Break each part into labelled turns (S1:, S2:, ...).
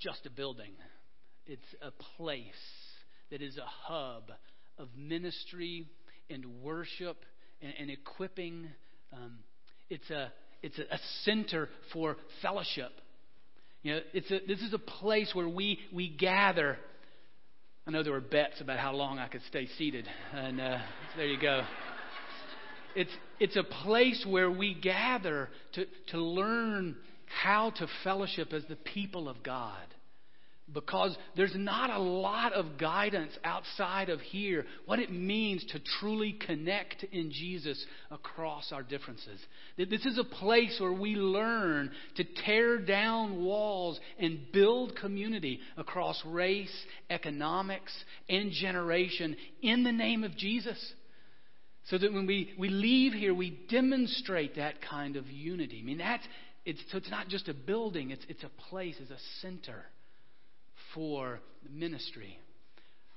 S1: just a building, it's a place that is a hub of ministry and worship and, and equipping. Um, it's a, it's a, a center for fellowship. You know, it's a, this is a place where we, we gather. I know there were bets about how long I could stay seated, and uh, there you go. It's, it's a place where we gather to, to learn how to fellowship as the people of God because there's not a lot of guidance outside of here what it means to truly connect in Jesus across our differences. This is a place where we learn to tear down walls and build community across race, economics, and generation in the name of Jesus. So that when we, we leave here, we demonstrate that kind of unity. I mean, that's, it's, so it's not just a building, it's, it's a place, it's a center for ministry.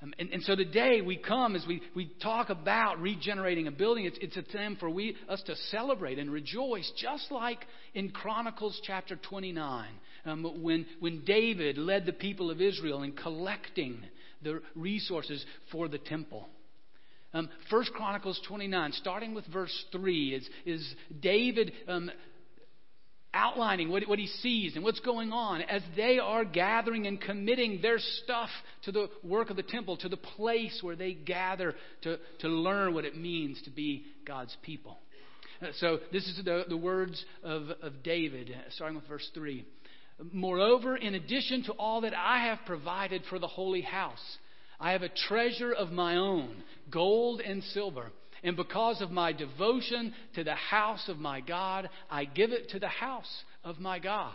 S1: Um, and, and, so today we come as we, we talk about regenerating a building. It's, it's a time for we, us to celebrate and rejoice, just like in Chronicles chapter 29, um, when, when David led the people of Israel in collecting the resources for the temple. Um, First Chronicles 29, starting with verse 3, is, is David um, outlining what, what he sees and what's going on as they are gathering and committing their stuff to the work of the temple, to the place where they gather to, to learn what it means to be God's people. Uh, so, this is the, the words of, of David, uh, starting with verse 3. Moreover, in addition to all that I have provided for the holy house, I have a treasure of my own, gold and silver and because of my devotion to the house of my God, I give it to the house of my God.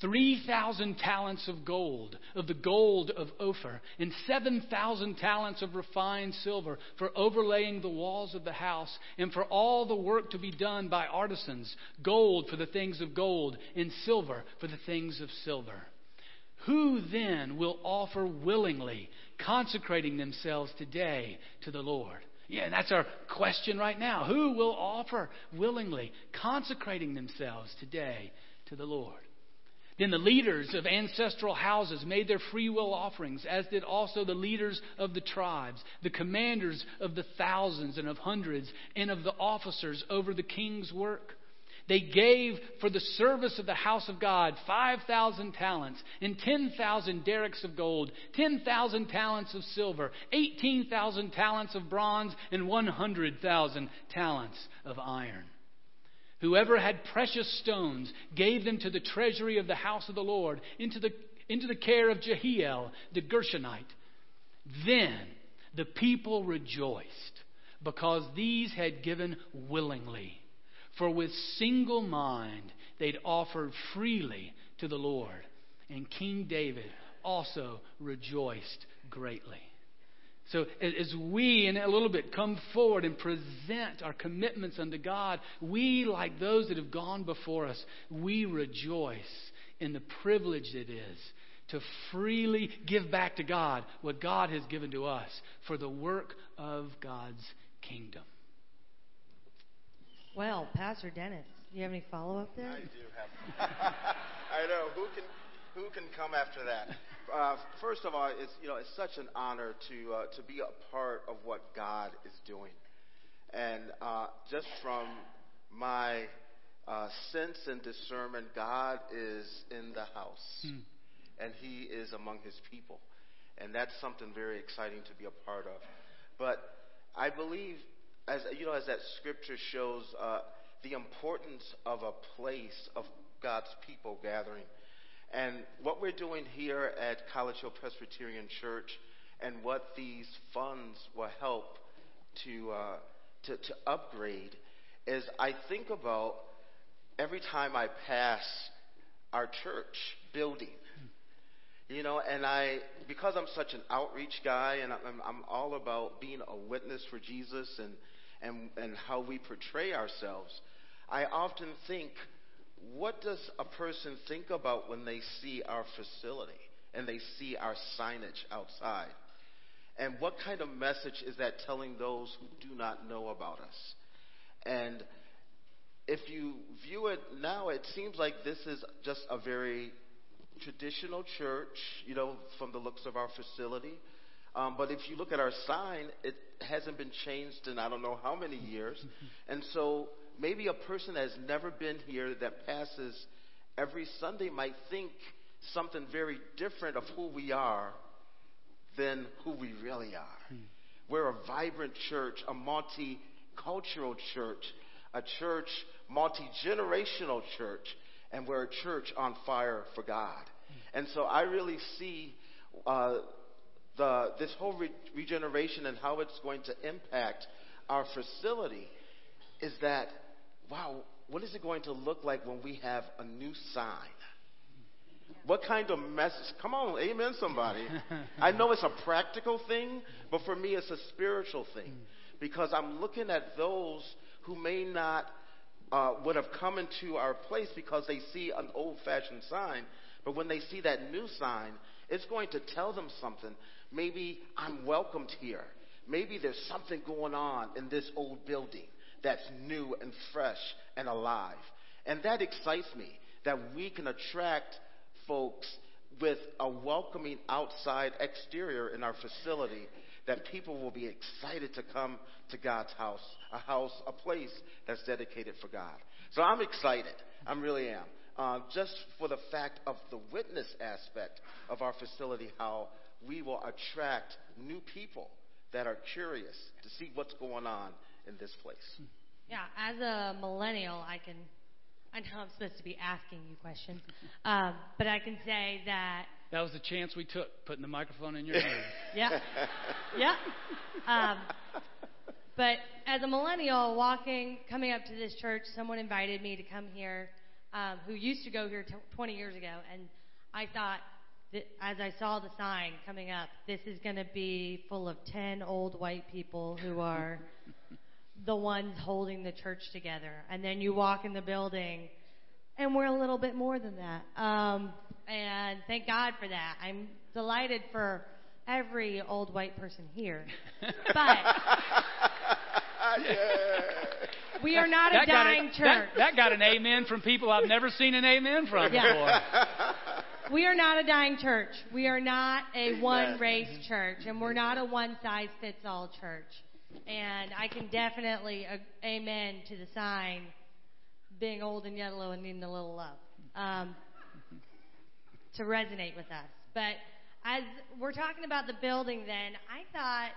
S1: 3,000 talents of gold, of the gold of Ophir, and 7,000 talents of refined silver for overlaying the walls of the house, and for all the work to be done by artisans, gold for the things of gold, and silver for the things of silver. Who then will offer willingly consecrating themselves today to the Lord? Yeah, and that's our question right now. Who will offer willingly, consecrating themselves today to the Lord? Then the leaders of ancestral houses made their free will offerings, as did also the leaders of the tribes, the commanders of the thousands and of hundreds, and of the officers over the king's work. They gave for the service of the house of God 5,000 talents and 10,000 darics of gold, 10,000 talents of silver, 18,000 talents of bronze, and 100,000 talents of iron. Whoever had precious stones gave them to the treasury of the house of the Lord, into the, into the care of Jehiel the Gershonite. Then the people rejoiced because these had given willingly for with single mind they'd offered freely to the Lord. And King David also rejoiced greatly. So, as we, in a little bit, come forward and present our commitments unto God, we, like those that have gone before us, we rejoice in the privilege it is to freely give back to God what God has given to us for the work of God's kingdom.
S2: Well, Pastor Dennis, do you have any follow up there?
S3: I do have. I know who can who can come after that. Uh, first of all, it's you know it's such an honor to uh, to be a part of what God is doing, and uh, just from my uh, sense and discernment, God is in the house, hmm. and He is among His people, and that's something very exciting to be a part of. But I believe as you know, as that scripture shows, uh, the importance of a place of God's people gathering. And what we're doing here at College Hill Presbyterian Church and what these funds will help to, uh, to, to upgrade is I think about every time I pass our church building. You know, and I, because I'm such an outreach guy and I'm, I'm all about being a witness for Jesus and, and, and how we portray ourselves, I often think, what does a person think about when they see our facility and they see our signage outside? And what kind of message is that telling those who do not know about us? And if you view it now, it seems like this is just a very traditional church, you know, from the looks of our facility. Um, but if you look at our sign, it hasn't been changed in I don't know how many years. And so maybe a person that has never been here that passes every Sunday might think something very different of who we are than who we really are. We're a vibrant church, a multicultural church, a church, multi generational church, and we're a church on fire for God. And so I really see uh, the, this whole re- regeneration and how it's going to impact our facility is that, wow, what is it going to look like when we have a new sign? What kind of message? Come on, amen, somebody. I know it's a practical thing, but for me, it's a spiritual thing because I'm looking at those who may not uh, would have come into our place because they see an old-fashioned sign, but when they see that new sign, it's going to tell them something. Maybe I'm welcomed here. Maybe there's something going on in this old building that's new and fresh and alive. And that excites me that we can attract folks with a welcoming outside exterior in our facility that people will be excited to come to God's house, a house, a place that's dedicated for God. So I'm excited. I really am. Uh, just for the fact of the witness aspect of our facility, how we will attract new people that are curious to see what's going on in this place.
S2: Yeah, as a millennial, I can. I know I'm supposed to be asking you questions, um, but I can say that.
S1: That was the chance we took, putting the microphone in your hand.
S2: Yeah, yeah. Um, but as a millennial, walking, coming up to this church, someone invited me to come here, um, who used to go here t- 20 years ago, and I thought that as I saw the sign coming up, this is going to be full of 10 old white people who are the ones holding the church together. And then you walk in the building, and we're a little bit more than that. Um, and thank God for that. I'm delighted for every old white person here. But we are not a
S1: That got,
S2: dying
S1: a,
S2: church.
S1: that, that got an amen from people I've never seen an amen from
S2: Yeah.
S1: before.
S2: We are not a dying church. We are not a one race church, and we're not a one size fits all church. And I can definitely uh, amen to the sign being old and yellow and needing a little love um, to resonate with us. But as we're talking about the building, then I thought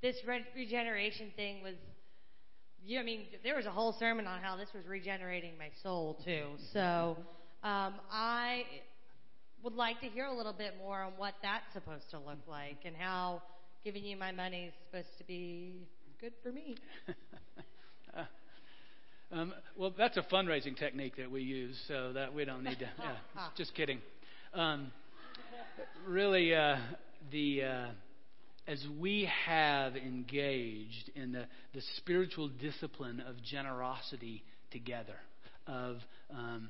S2: this re- regeneration thing was. Yeah, I mean, there was a whole sermon on how this was regenerating my soul too. So um, I would like to hear a little bit more on what that's supposed to look like and how giving you my money is supposed to be good for me.
S1: Um, well, that's a fundraising technique that we use, so that we don't need to. Yeah, just kidding. Um, really, uh, the uh, as we have engaged in the, the spiritual discipline of generosity together, of um,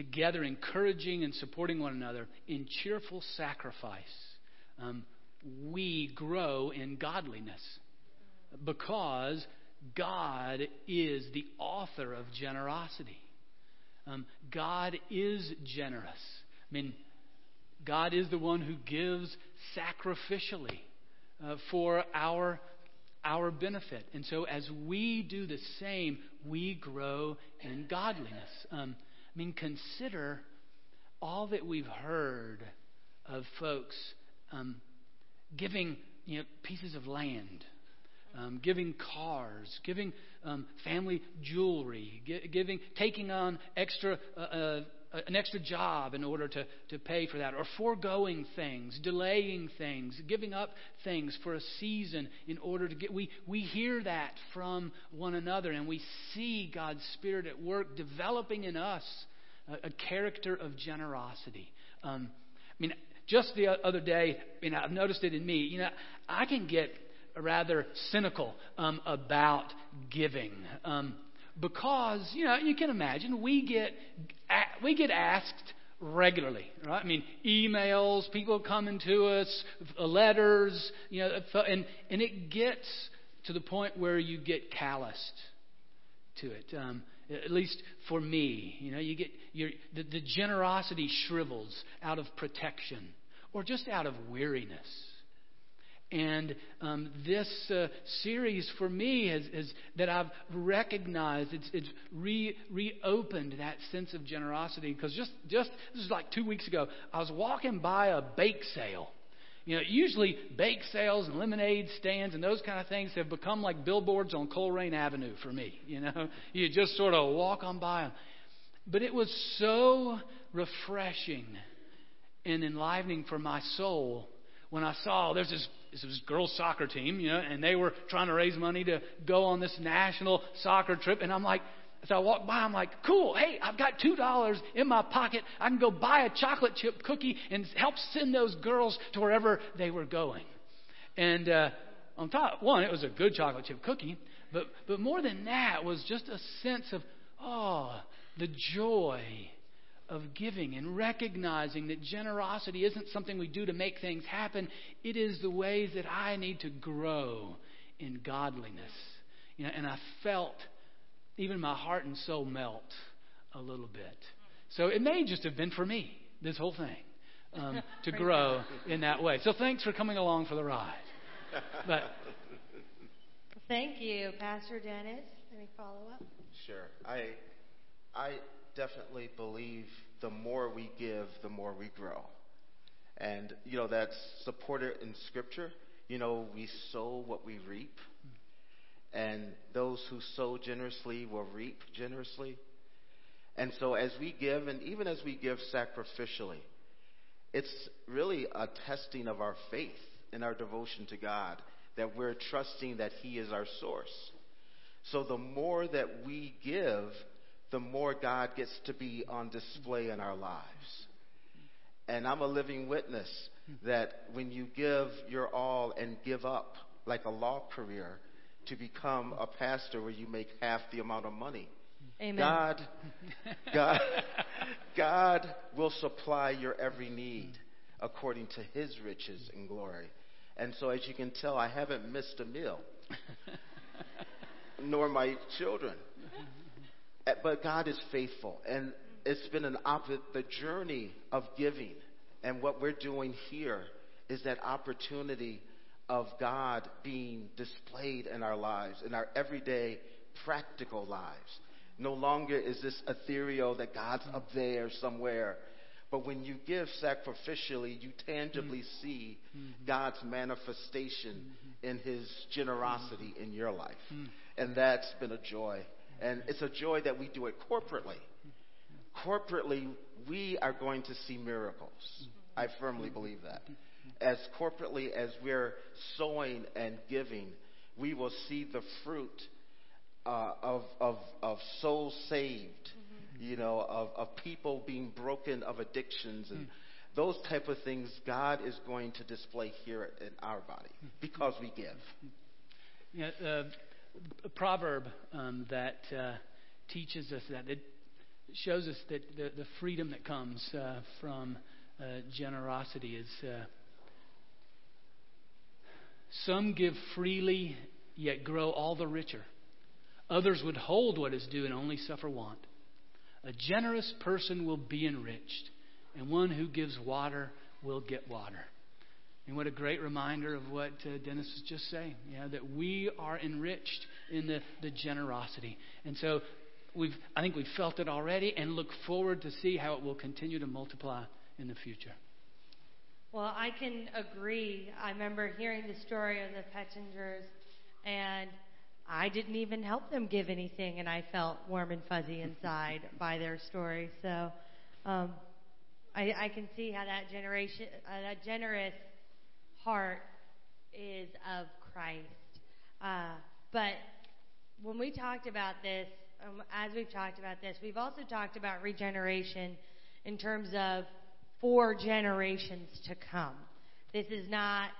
S1: together encouraging and supporting one another in cheerful sacrifice, um, we grow in godliness because God is the author of generosity. Um, God is generous. I mean, God is the one who gives sacrificially uh, for our our benefit. And so, as we do the same, we grow in godliness. Um, I mean, consider all that we've heard of folks um, giving you know, pieces of land, um, giving cars, giving um, family jewelry, gi- giving, taking on extra. Uh, uh, an extra job in order to, to pay for that, or foregoing things, delaying things, giving up things for a season in order to get. We, we hear that from one another, and we see God's Spirit at work developing in us a, a character of generosity. Um, I mean, just the other day, you know, I've noticed it in me. You know, I can get rather cynical um, about giving. Um, because you know you can imagine we get we get asked regularly, right? I mean, emails, people coming to us, letters, you know, and and it gets to the point where you get calloused to it. Um, at least for me, you know, you get your, the, the generosity shrivels out of protection or just out of weariness. And um, this uh, series for me has, that I've recognized, it's, it's re, reopened that sense of generosity. Because just, just, this is like two weeks ago, I was walking by a bake sale. You know, usually bake sales and lemonade stands and those kind of things have become like billboards on Colerain Avenue for me. You know, you just sort of walk on by them. But it was so refreshing and enlivening for my soul when I saw there's this this was girls soccer team, you know, and they were trying to raise money to go on this national soccer trip, and I'm like, as I walk by, I'm like, cool, hey, I've got $2 in my pocket. I can go buy a chocolate chip cookie and help send those girls to wherever they were going. And uh, on top, one, it was a good chocolate chip cookie, but, but more than that was just a sense of, oh, the joy of giving and recognizing that generosity isn't something we do to make things happen. It is the ways that I need to grow in godliness. You know, and I felt even my heart and soul melt a little bit. So it may just have been for me, this whole thing, um, to grow in that way. So thanks for coming along for the ride. But
S2: thank you, Pastor Dennis. Any follow up?
S3: Sure. I I definitely believe the more we give, the more we grow. And you know that's supported in scripture. You know, we sow what we reap and those who sow generously will reap generously. And so, as we give, and even as we give sacrificially, it's really a testing of our faith and our devotion to God that we're trusting that He is our source. So, the more that we give, the more God gets to be on display in our lives. And I'm a living witness that when you give your all and give up, like a law career, to become a pastor where you make half the amount of money.
S2: Amen.
S3: God, God, God will supply your every need according to His riches and glory. And so, as you can tell, I haven't missed a meal, nor my children. Eh, but God is faithful, and it's been an op- the journey of giving, and what we're doing here is that opportunity of God being displayed in our lives, in our everyday practical lives. No longer is this ethereal that God's up there somewhere. But when you give sacrificially, you tangibly mm-hmm. see mm-hmm. God's manifestation mm-hmm. in His generosity in your life. And that's been a joy. And it's a joy that we do it corporately. Corporately, we are going to see miracles. I firmly believe that as corporately as we're sowing and giving, we will see the fruit uh, of, of, of souls saved, mm-hmm. you know, of, of people being broken of addictions and those type of things God is going to display here in our body because we give.
S1: Yeah, uh, a proverb um, that uh, teaches us that it shows us that the, the freedom that comes uh, from uh, generosity is uh, some give freely, yet grow all the richer. Others would hold what is due and only suffer want. A generous person will be enriched, and one who gives water will get water. And what a great reminder of what uh, Dennis was just saying, yeah, that we are enriched in the, the generosity. And so we've, I think we've felt it already and look forward to see how it will continue to multiply in the future.
S2: Well, I can agree. I remember hearing the story of the Pettingers, and I didn't even help them give anything, and I felt warm and fuzzy inside by their story. So um, I, I can see how that generation, uh, that generous heart is of Christ. Uh, but when we talked about this, um, as we've talked about this, we've also talked about regeneration in terms of for generations to come. This is not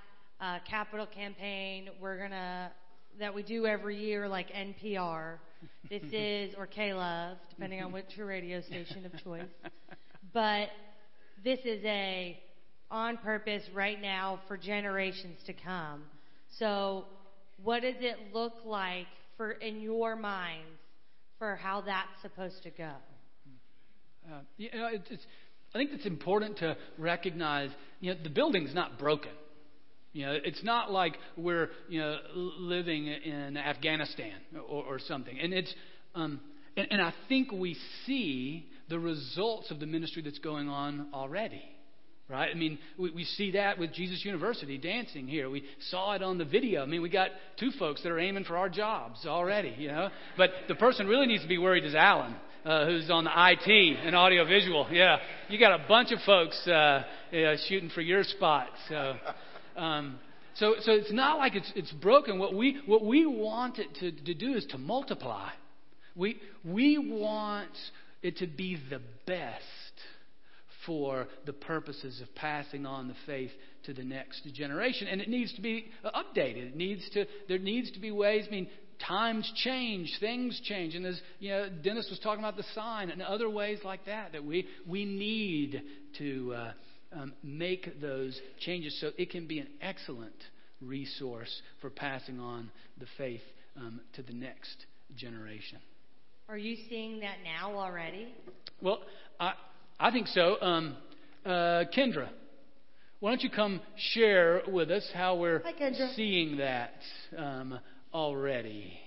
S2: a capital campaign we're gonna that we do every year like NPR. This is or K-Love, depending on which radio station of choice. But this is a on purpose right now for generations to come. So, what does it look like for in your minds for how that's supposed to go?
S1: Uh, you know, it's, I think it's important to recognize, you know, the building's not broken. You know, it's not like we're you know living in Afghanistan or, or something. And it's um, and, and I think we see the results of the ministry that's going on already. Right? I mean, we, we see that with Jesus University dancing here. We saw it on the video. I mean, we got two folks that are aiming for our jobs already, you know. But the person really needs to be worried is Alan, uh, who's on the IT and audiovisual. Yeah, you got a bunch of folks uh, shooting for your spot. So, um, so, so it's not like it's it's broken. What we what we want it to, to do is to multiply. We we want it to be the best for the purposes of passing on the faith to the next generation. And it needs to be updated. It needs to, there needs to be ways, I mean, times change, things change. And as you know, Dennis was talking about the sign and other ways like that, that we, we need to uh, um, make those changes so it can be an excellent resource for passing on the faith um, to the next generation.
S2: Are you seeing that now already?
S1: Well, I, I think so. Um, uh, Kendra, why don't you come share with us how we're
S2: Hi,
S1: seeing that um, already?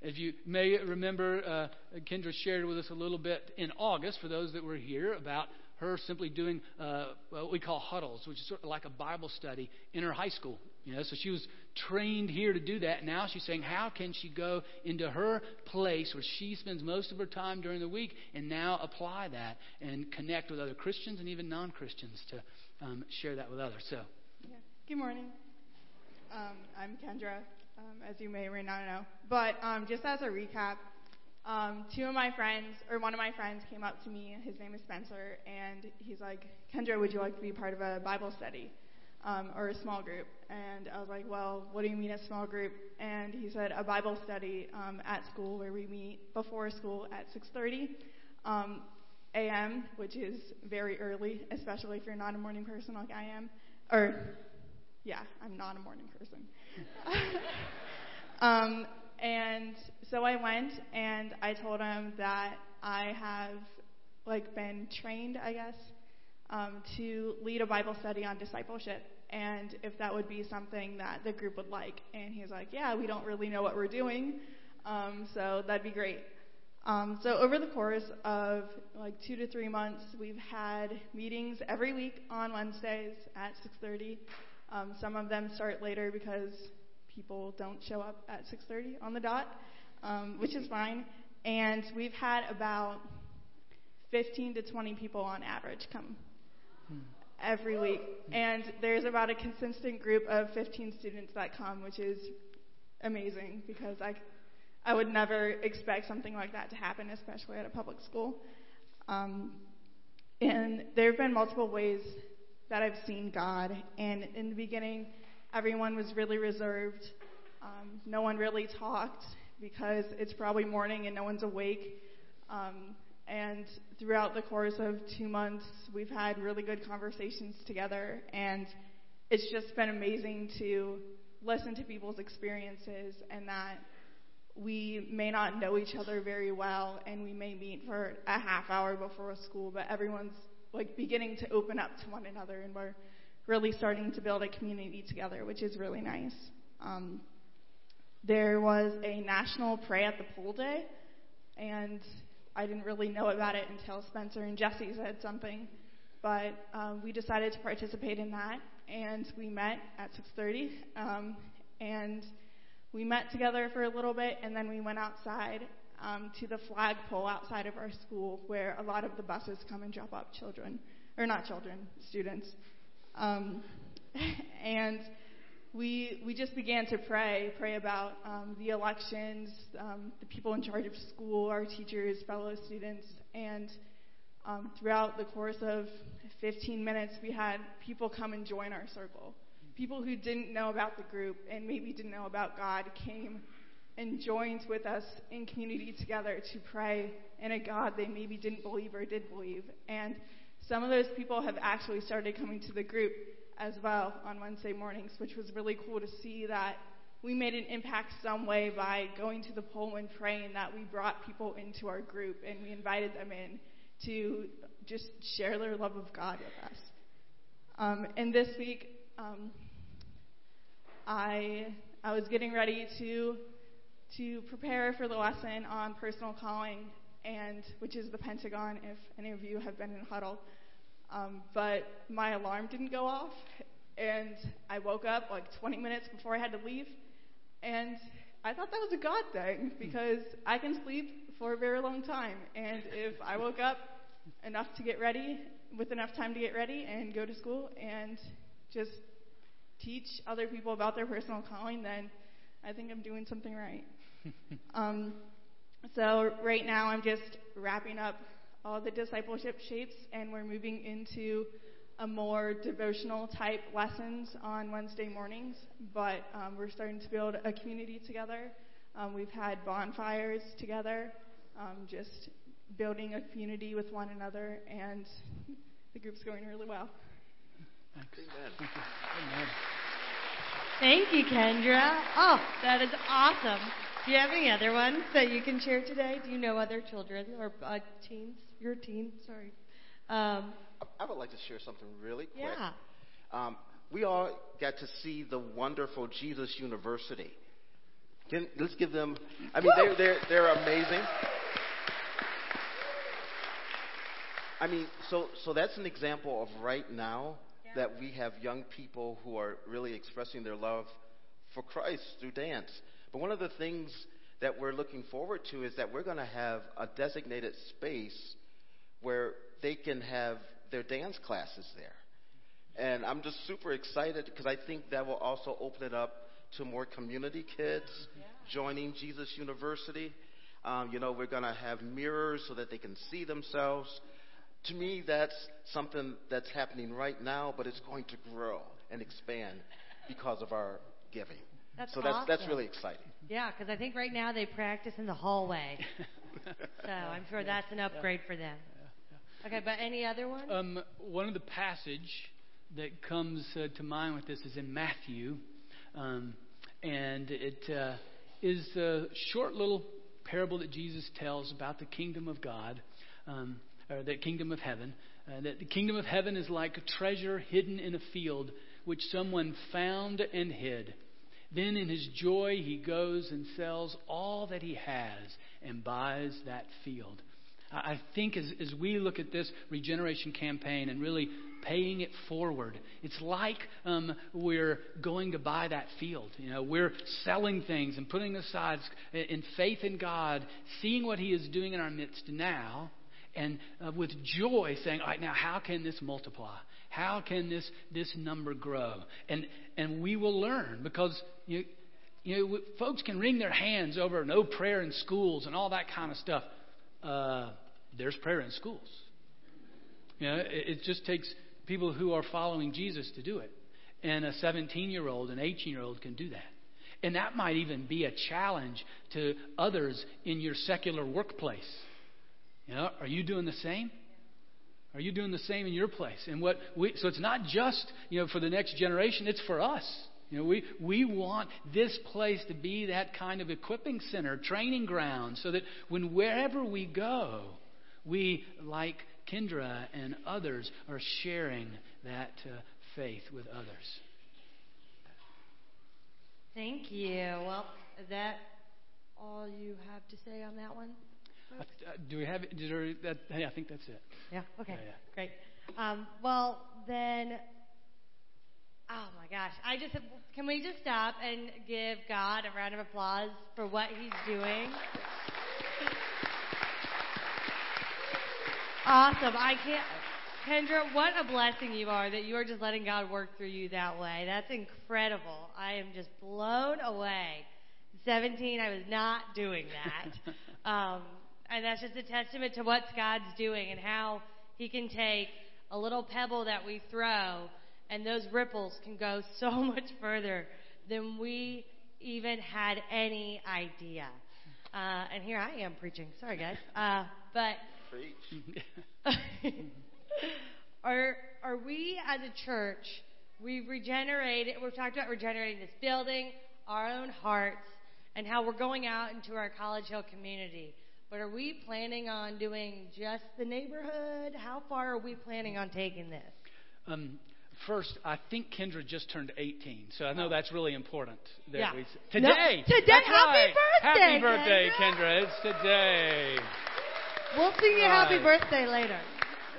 S1: As you may remember, uh, Kendra shared with us a little bit in August, for those that were here, about her simply doing uh, what we call huddles, which is sort of like a Bible study in her high school. You know, so she was trained here to do that. Now she's saying, how can she go into her place where she spends most of her time during the week and now apply that and connect with other Christians and even non Christians to um, share that with others? So,
S4: yeah. good morning. Um, I'm Kendra, um, as you may or may not know. But um, just as a recap, um, two of my friends, or one of my friends, came up to me. His name is Spencer, and he's like, Kendra, would you like to be part of a Bible study um, or a small group? And I was like, Well, what do you mean a small group? And he said a Bible study um, at school where we meet before school at 6:30 um, a.m., which is very early, especially if you're not a morning person like I am. Or, yeah, I'm not a morning person. um, and so I went and I told him that I have like been trained, I guess, um, to lead a Bible study on discipleship, and if that would be something that the group would like. And he's like, "Yeah, we don't really know what we're doing, um, so that'd be great." Um, so over the course of like two to three months, we've had meetings every week on Wednesdays at 6:30. Um, some of them start later because people don't show up at 6:30 on the dot um, which is fine. And we've had about 15 to 20 people on average come every week. And there's about a consistent group of 15 students that come, which is amazing because I, I would never expect something like that to happen, especially at a public school. Um, and there have been multiple ways that I've seen God. And in the beginning, everyone was really reserved. Um, no one really talked because it's probably morning and no one's awake. Um, and throughout the course of two months, we've had really good conversations together, and it's just been amazing to listen to people's experiences and that we may not know each other very well and we may meet for a half hour before school, but everyone's like beginning to open up to one another and we're really starting to build a community together, which is really nice. Um, there was a national pray at the pool day, and I didn't really know about it until Spencer and Jesse said something. But um, we decided to participate in that, and we met at 6:30, um, and we met together for a little bit, and then we went outside um, to the flagpole outside of our school, where a lot of the buses come and drop off children, or not children, students, um, and we, we just began to pray, pray about um, the elections, um, the people in charge of school, our teachers, fellow students, and um, throughout the course of 15 minutes, we had people come and join our circle. People who didn't know about the group and maybe didn't know about God came and joined with us in community together to pray in a God they maybe didn't believe or did believe. And some of those people have actually started coming to the group as well on Wednesday mornings, which was really cool to see that we made an impact some way by going to the pole and praying that we brought people into our group and we invited them in to just share their love of God with us. Um, and this week, um, I I was getting ready to to prepare for the lesson on personal calling, and which is the Pentagon. If any of you have been in huddle, um, but my alarm didn't go off, and I woke up like 20 minutes before I had to leave, and I thought that was a God thing because I can sleep for a very long time, and if I woke up enough to get ready, with enough time to get ready and go to school and just teach other people about their personal calling, then I think I'm doing something right. um, so right now I'm just wrapping up all the discipleship shapes, and we're moving into a more devotional type lessons on Wednesday mornings. But um, we're starting to build a community together. Um, we've had bonfires together, um, just building a community with one another, and the group's going really well.
S1: Thanks.
S3: Amen.
S1: Thank you. Amen.
S2: Thank you, Kendra. Oh, that is awesome. Do you have any other ones that you can share today? Do you know other children or uh, teens? Your teen, sorry. Um,
S3: I would like to share something really quick.
S2: yeah.
S3: Um, we all got to see the wonderful Jesus University. Can, let's give them. I mean, they're they're they're amazing. I mean, so so that's an example of right now
S2: Yeah.
S3: that we have young people who are really expressing their love for Christ through dance. But one of the things that we're looking forward to is that we're going to have a designated space where they can have their dance classes there. And I'm just super excited because I think that will also open it up to more community kids joining Jesus University. Um, you know, we're going to have mirrors so that they can see themselves. To me, that's something that's happening right now, but it's going to grow and expand because of our giving.
S2: That's
S3: so that's that's really exciting.
S2: Yeah, because I think right now they practice in the hallway. so I'm sure that's an upgrade for them. Okay, but any other one?
S1: Um, one of the passage that comes uh, to mind with this is in Matthew, um, and it uh, is a short little parable that Jesus tells about the kingdom of God, um, or the kingdom of heaven. Uh, that the kingdom of heaven is like a treasure hidden in a field, which someone found and hid. Then, in his joy, he goes and sells all that he has and buys that field. I think as, as we look at this regeneration campaign and really paying it forward, it's like um, we're going to buy that field. You know, we're selling things and putting aside in faith in God, seeing what He is doing in our midst now, and uh, with joy saying, "All right, now how can this multiply? How can this this number grow?" And and we will learn because you. You know, folks can wring their hands over no prayer in schools and all that kind of stuff. Uh, there's prayer in schools. You know, it, it just takes people who are following Jesus to do it. And a 17 year old, an 18 year old can do that. And that might even be a challenge to others in your secular workplace. You know, are you doing the same? Are you doing the same in your place? And what we, so it's not just you know for the next generation; it's for us. You know, we we want this place to be that kind of equipping center, training ground, so that when wherever we go, we like Kendra and others are sharing that uh, faith with others.
S2: Thank you. Well, is that all you have to say on that one?
S1: Uh, do we have? Is there, that, hey, I think that's it.
S2: Yeah. Okay.
S1: Yeah, yeah.
S2: Great. Um, well, then. Oh my gosh! I just can we just stop and give God a round of applause for what He's doing? Awesome! I can't. Kendra, what a blessing you are that you are just letting God work through you that way. That's incredible. I am just blown away. 17, I was not doing that. um, and that's just a testament to what God's doing and how He can take a little pebble that we throw, and those ripples can go so much further than we even had any idea. Uh, and here I am preaching. Sorry, guys. Uh, but
S3: Preach.
S2: are are we as a church? We've regenerated. We've talked about regenerating this building. our own hearts and how we're going out into our College Hill community. But are we planning on doing just the neighborhood? How far are we planning on taking this?
S1: Um, first, I think Kendra just turned 18, so I know that's really important. That
S2: Yeah.
S1: we,
S2: No,
S1: today.
S2: today,
S1: That's
S2: happy
S1: right.
S2: birthday,
S1: Happy birthday,
S2: Kendra.
S1: Kendra. It's today.
S2: We'll sing you happy birthday later.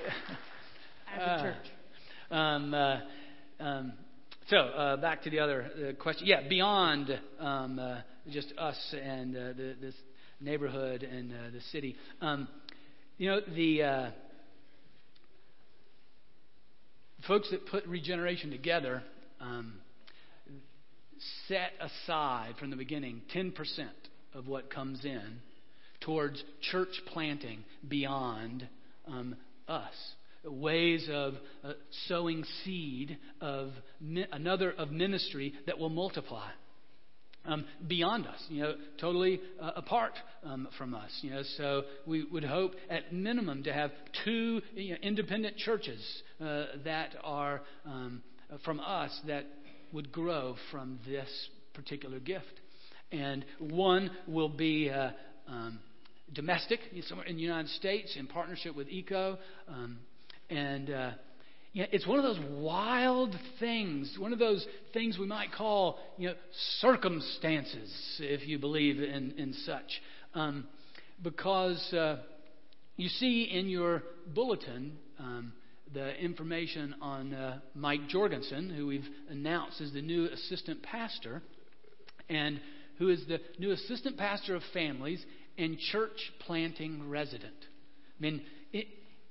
S2: As a
S1: Uh,
S2: church.
S1: Um, uh, um, so uh, back to the other uh, question. Yeah, beyond um, uh, just us and uh, the, this neighborhood and uh, the city. Um, you know the uh, folks that put regeneration together um, set aside from the beginning 10% of what comes in towards church planting beyond um, us. Ways of uh, sowing seed of mi- another of ministry that will multiply. Um, beyond us, you know, totally uh, apart um, from us, you know. So we would hope, at minimum, to have two you know, independent churches uh, that are um, from us that would grow from this particular gift. And one will be uh, um, domestic, somewhere in the United States, in partnership with ECO. Um, and uh, yeah, it's one of those wild things, one of those things we might call, you know, circumstances, if you believe in, in such. Um, because uh, you see in your bulletin um, the information on uh, Mike Jorgensen, who we've announced as the new assistant pastor, and who is the new assistant pastor of families and church planting resident. I mean,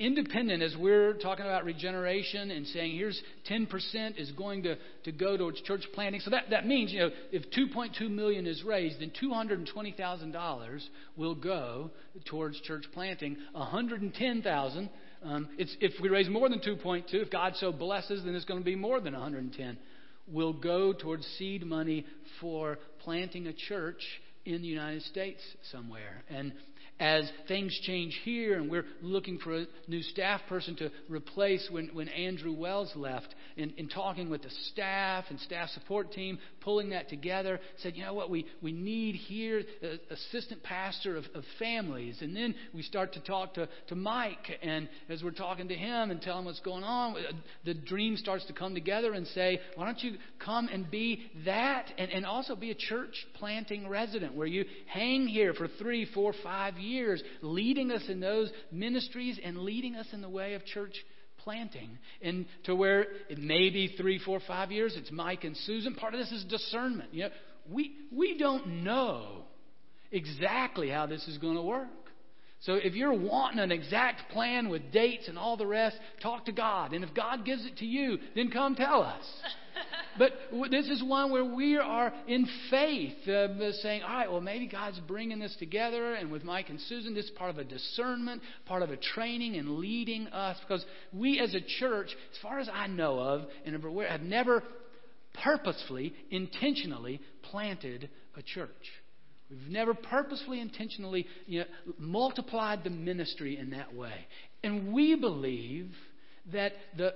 S1: independent as we're talking about regeneration and saying here's 10% is going to, to go towards church planting. So that, that means, you know, if 2.2 million is raised, then $220,000 will go towards church planting. 110,000 um, it's, if we raise more than 2.2, if God so blesses, then it's going to be more than 110. Will go towards seed money for planting a church in the United States somewhere. And as things change here and we're looking for a new staff person to replace when, when Andrew Wells left, in, in talking with the staff and staff support team, pulling that together, said, you know what, we, we need here a assistant pastor of, of families. And then we start to talk to, to Mike, and as we're talking to him and telling him what's going on, uh, the dream starts to come together and say, why don't you come and be that and, and also be a church planting resident where you hang here for three, four, five years, leading us in those ministries and leading us in the way of church planting. And to where it may be three, four, five years, it's Mike and Susan. Part of this is discernment. You know, we, we don't know exactly how this is going to work. So if you're wanting an exact plan with dates and all the rest, talk to God. And if God gives it to you, then come tell us. but this is one where we are in faith, uh, saying, all right, well, maybe God's bringing this together. And with Mike and Susan, this is part of a discernment, part of a training and leading us. Because we as a church, as far as I know of, and have never purposefully, intentionally planted a church. We've never purposefully, intentionally you know, multiplied the ministry in that way. And we believe that the,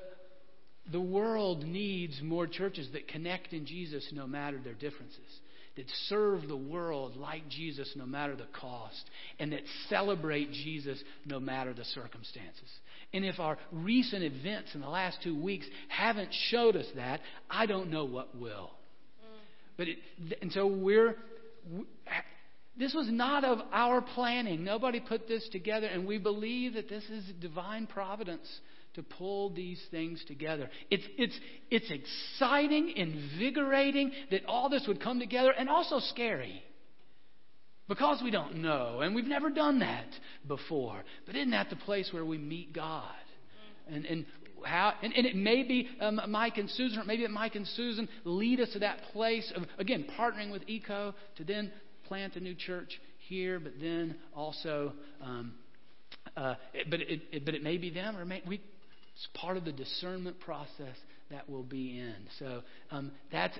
S1: the world needs more churches that connect in Jesus no matter their differences, that serve the world like Jesus no matter the cost, and that celebrate Jesus no matter the circumstances. And if our recent events in the last two weeks haven't showed us that, I don't know what will. But it, and so we're this was not of our planning. Nobody put this together, and we believe that this is divine providence to pull these things together. It's, it's, it's exciting, invigorating that all this would come together, and also scary. Because we don't know, and we've never done that before. But isn't that the place where we meet God? And, and how, and, and, it may be um, Mike and Susan, or maybe Mike and Susan lead us to that place of, again, partnering with ECO to then plant a new church here, but then also, um, uh, but, it, it, but it may be them, or may, we, it's part of the discernment process that we'll be in. So um, that's,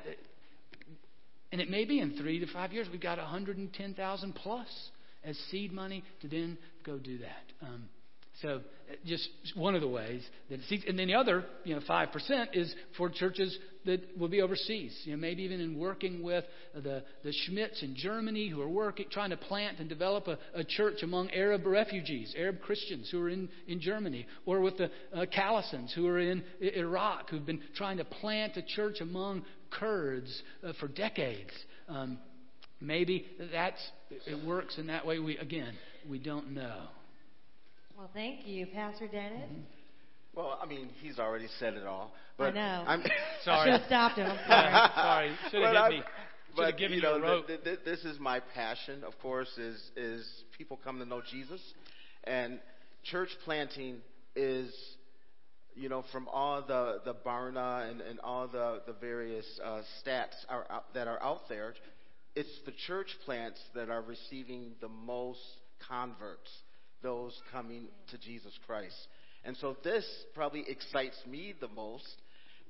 S1: and it may be in three to five years, we've got 110,000 plus as seed money to then go do that. Um, so uh, just one of the ways that it seeks, and then the other, you know, five percent is for churches that will be overseas. You know, maybe even in working with the the Schmidts in Germany who are working, trying to plant and develop a, a church among Arab refugees, Arab Christians who are in in Germany, or with the uh, Calisans who are in Iraq, who've been trying to plant a church among Kurds uh, for decades. Um, maybe that's it works in that way. We again, we don't know.
S2: Well, thank you, Pastor Dennis.
S3: Well, I mean, he's already said it all.
S2: But I know.
S3: I'm
S1: sorry.
S2: Should have stopped him. I'm sorry.
S1: sorry. Should have hit me. Should have given
S3: you, know,
S1: you a rope.
S3: th- th- this is my passion, of course, is is people come to know Jesus, and church planting is, you know, from all the the Barna and, and all the the various uh, stats are out, that are out there, it's the church plants that are receiving the most converts those coming to Jesus Christ. And so this probably excites me the most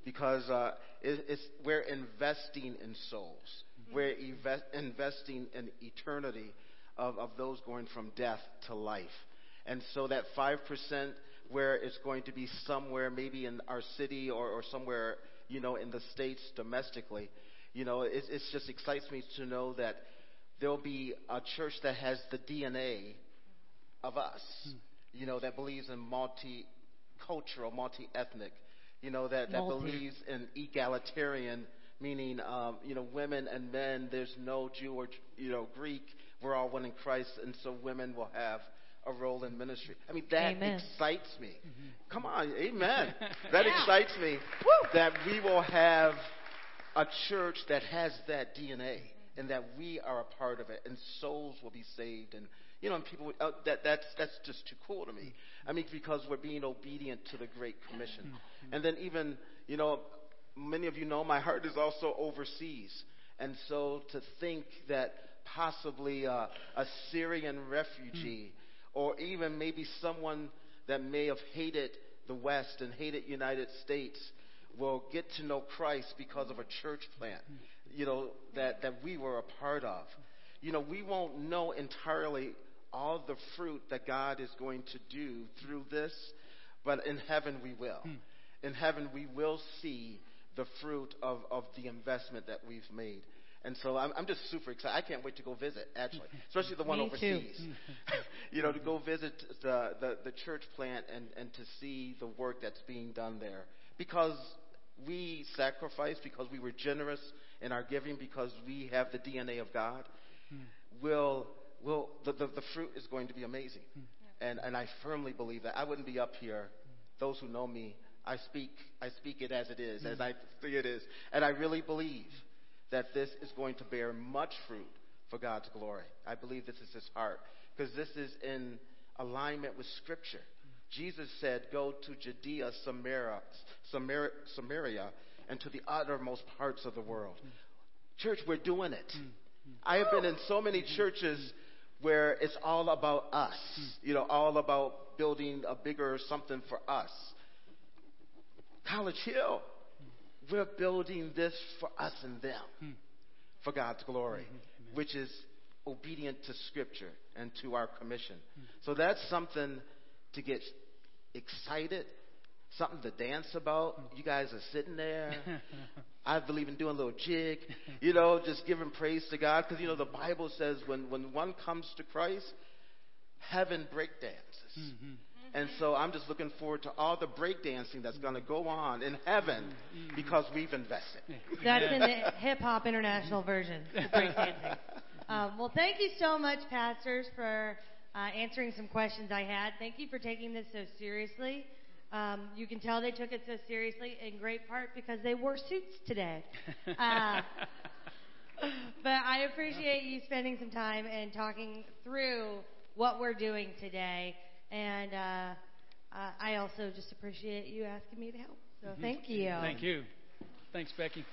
S3: because uh, it, it's, we're investing in souls. Mm-hmm. We're invest, investing in eternity of, of those going from death to life. And so that 5% where it's going to be somewhere maybe in our city or, or somewhere, you know, in the States domestically, you know, it it just excites me to know that there'll be a church that has the DNA of us, hmm. you know, that believes in multicultural, multi-ethnic, you know, that, that believes in egalitarian, meaning, um, you know, women and men, there's no Jew or, you know, Greek, we're all one in Christ, and so women will have a role in ministry. I mean, that
S2: amen.
S3: excites me. Mm-hmm. Come on, amen. that yeah. excites me Woo! that we will have a church that has that DNA and that we are a part of it, and souls will be saved, and you know, and people, uh, that, that's, that's just too cool to me. I mean, because we're being obedient to the Great Commission. And then even, you know, many of you know my heart is also overseas. And so to think that possibly uh, a Syrian refugee or even maybe someone that may have hated the West and hated United States will get to know Christ because of a church plant, you know, that, that we were a part of. You know, we won't know entirely all the fruit that God is going to do through this, but in heaven we will. Hmm. In heaven we will see the fruit of, of the investment that we've made. And so I'm, I'm just super excited. I can't wait to go visit, actually, especially the one overseas. you know, to go visit the, the, the church plant and, and to see the work that's being done there. Because we sacrificed, because we were generous in our giving, because we have the DNA of God, hmm. will will the, the, the fruit is going to be amazing. Hmm. And, and I firmly believe that. I wouldn't be up here. Those who know me, I speak, I speak it as it is, as I see it is. And I really believe that this is going to bear much fruit for God's glory. I believe this is his heart because this is in alignment with Scripture. Jesus said, Go to Judea, Samaria, Samaria, Samaria, and to the uttermost parts of the world. Hmm. Church, we're doing it. Hmm. I have been in so many churches where it's all about us, you know, all about building a bigger something for us. College Hill, we're building this for us and them, hmm. for God's glory, mm-hmm. which is obedient to Scripture and to our commission. Hmm. So that's something to get excited something to dance about. Hmm. You guys are sitting there. I believe in doing a little jig, you know, just giving praise to God. Because, you know, the Bible says when, when one comes to Christ, heaven break dances. Mm-hmm. And so I'm just looking forward to all the breakdancing that's going to go on in heaven mm-hmm. because we've invested.
S2: That's in the hip hop international version, the breakdancing. Um, well, thank you so much, pastors, for uh, answering some questions I had. Thank you for taking this so seriously. Um, you can tell they took it so seriously in great part because they wore suits today. Uh, but I appreciate you spending some time and talking through what we're doing today. And uh, I also just appreciate you asking me to help. So mm-hmm. thank you.
S1: Thank you. Thanks, Becky.